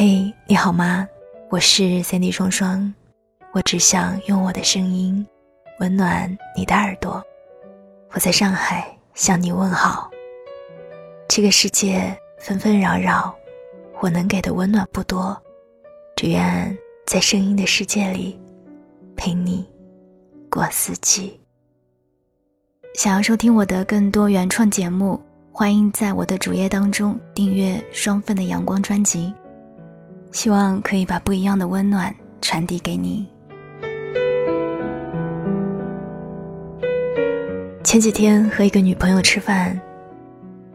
嘿，你好吗？我是三 D 双双，我只想用我的声音温暖你的耳朵。我在上海向你问好。这个世界纷纷扰扰，我能给的温暖不多，只愿在声音的世界里陪你过四季。想要收听我的更多原创节目，欢迎在我的主页当中订阅“双份的阳光”专辑。希望可以把不一样的温暖传递给你。前几天和一个女朋友吃饭，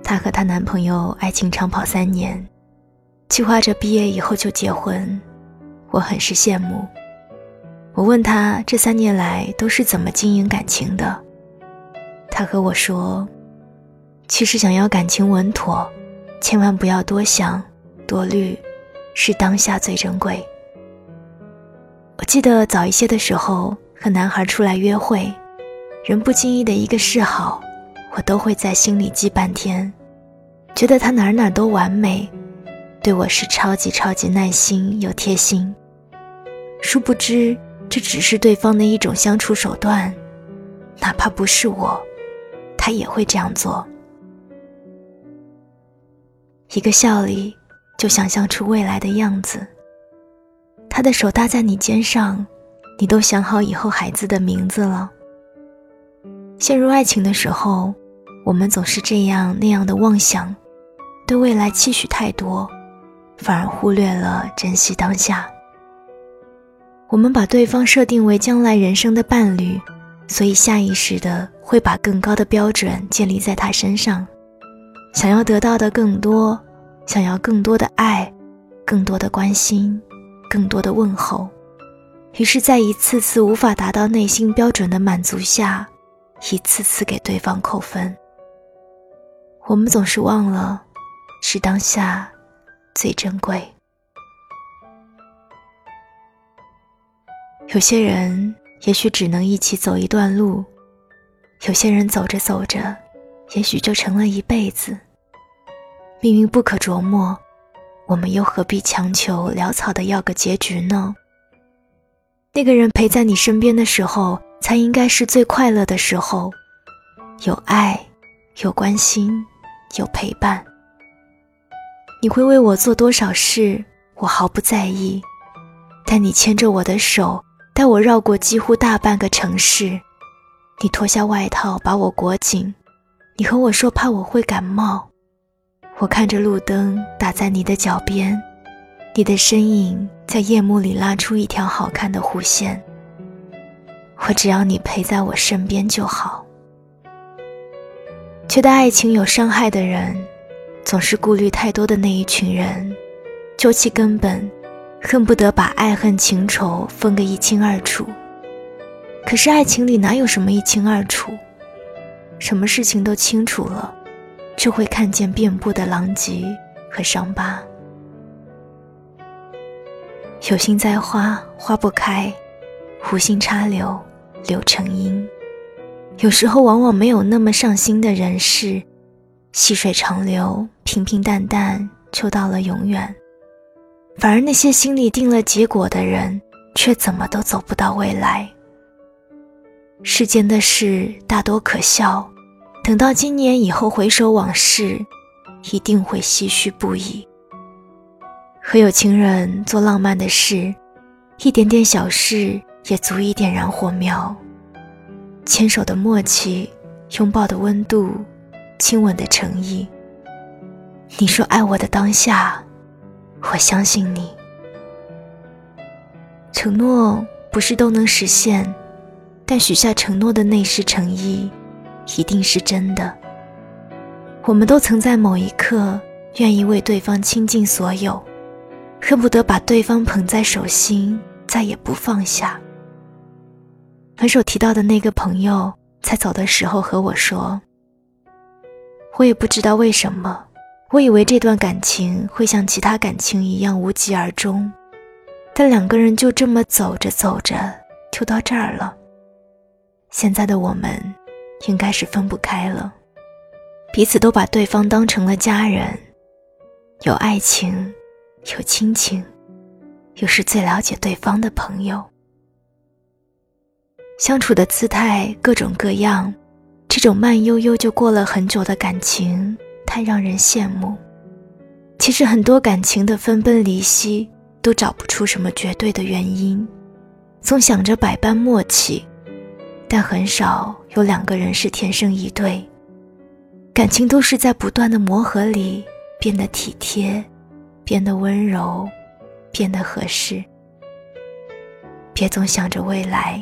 她和她男朋友爱情长跑三年，计划着毕业以后就结婚，我很是羡慕。我问她这三年来都是怎么经营感情的，她和我说：“其实想要感情稳妥，千万不要多想多虑。”是当下最珍贵。我记得早一些的时候和男孩出来约会，人不经意的一个示好，我都会在心里记半天，觉得他哪哪都完美，对我是超级超级耐心又贴心。殊不知这只是对方的一种相处手段，哪怕不是我，他也会这样做。一个笑里。就想象出未来的样子。他的手搭在你肩上，你都想好以后孩子的名字了。陷入爱情的时候，我们总是这样那样的妄想，对未来期许太多，反而忽略了珍惜当下。我们把对方设定为将来人生的伴侣，所以下意识的会把更高的标准建立在他身上，想要得到的更多。想要更多的爱，更多的关心，更多的问候，于是，在一次次无法达到内心标准的满足下，一次次给对方扣分。我们总是忘了，是当下最珍贵。有些人也许只能一起走一段路，有些人走着走着，也许就成了一辈子。命运不可琢磨，我们又何必强求潦草的要个结局呢？那个人陪在你身边的时候，才应该是最快乐的时候，有爱，有关心，有陪伴。你会为我做多少事，我毫不在意。但你牵着我的手，带我绕过几乎大半个城市。你脱下外套把我裹紧，你和我说怕我会感冒。我看着路灯打在你的脚边，你的身影在夜幕里拉出一条好看的弧线。我只要你陪在我身边就好。觉得爱情有伤害的人，总是顾虑太多的那一群人，究其根本，恨不得把爱恨情仇分个一清二楚。可是爱情里哪有什么一清二楚？什么事情都清楚了。就会看见遍布的狼藉和伤疤。有心栽花花不开，无心插柳柳成荫。有时候往往没有那么上心的人事，细水长流，平平淡淡，就到了永远。反而那些心里定了结果的人，却怎么都走不到未来。世间的事大多可笑。等到今年以后回首往事，一定会唏嘘不已。和有情人做浪漫的事，一点点小事也足以点燃火苗。牵手的默契，拥抱的温度，亲吻的诚意。你说爱我的当下，我相信你。承诺不是都能实现，但许下承诺的内是诚意。一定是真的。我们都曾在某一刻愿意为对方倾尽所有，恨不得把对方捧在手心，再也不放下。分手提到的那个朋友，在走的时候和我说：“我也不知道为什么，我以为这段感情会像其他感情一样无疾而终，但两个人就这么走着走着就到这儿了。现在的我们。”应该是分不开了，彼此都把对方当成了家人，有爱情，有亲情，又是最了解对方的朋友。相处的姿态各种各样，这种慢悠悠就过了很久的感情，太让人羡慕。其实很多感情的分崩离析，都找不出什么绝对的原因，总想着百般默契，但很少有两个人是天生一对。感情都是在不断的磨合里变得体贴，变得温柔，变得合适。别总想着未来，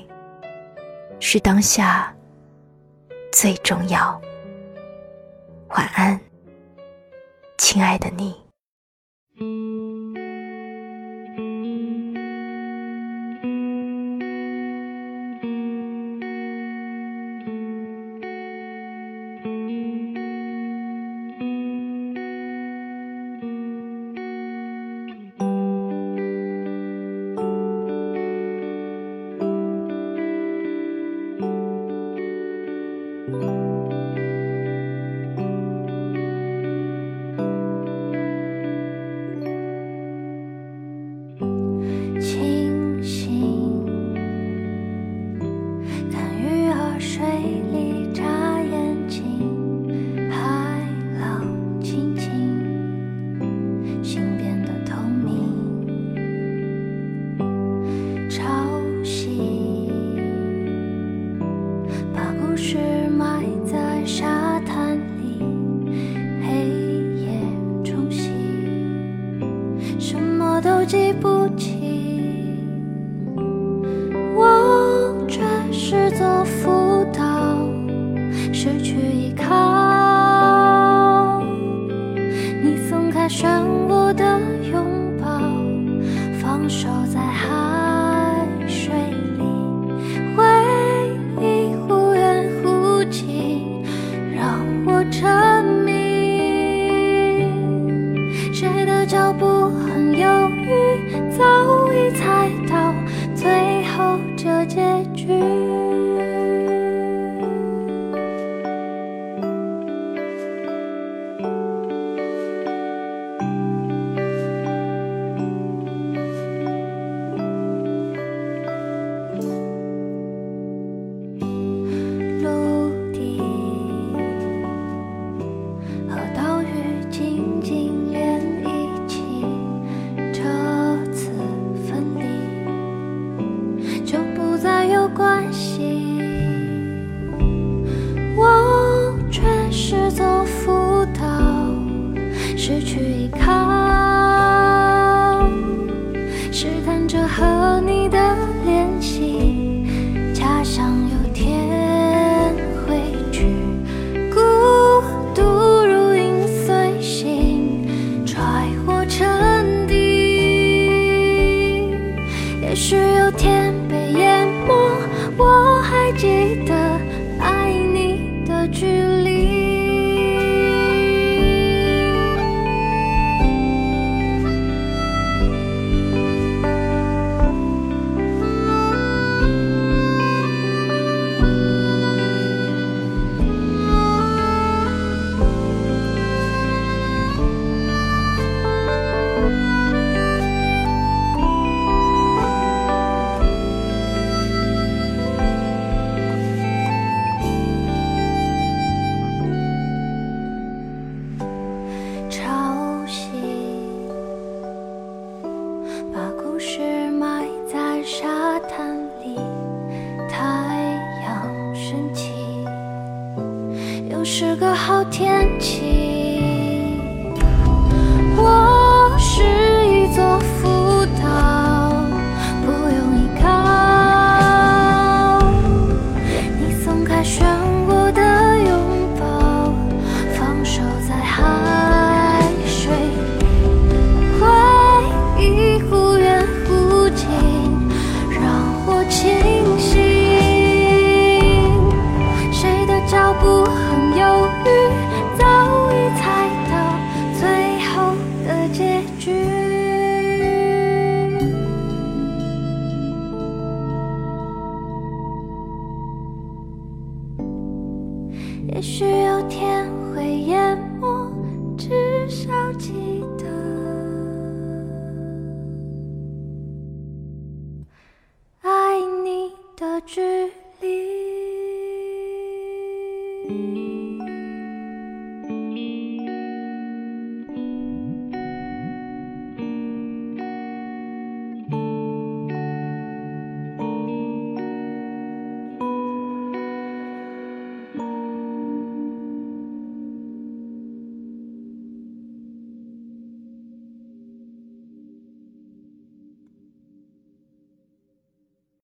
是当下最重要。晚安，亲爱的你。记不起，后这结局。失去依靠。会淹没，至少记。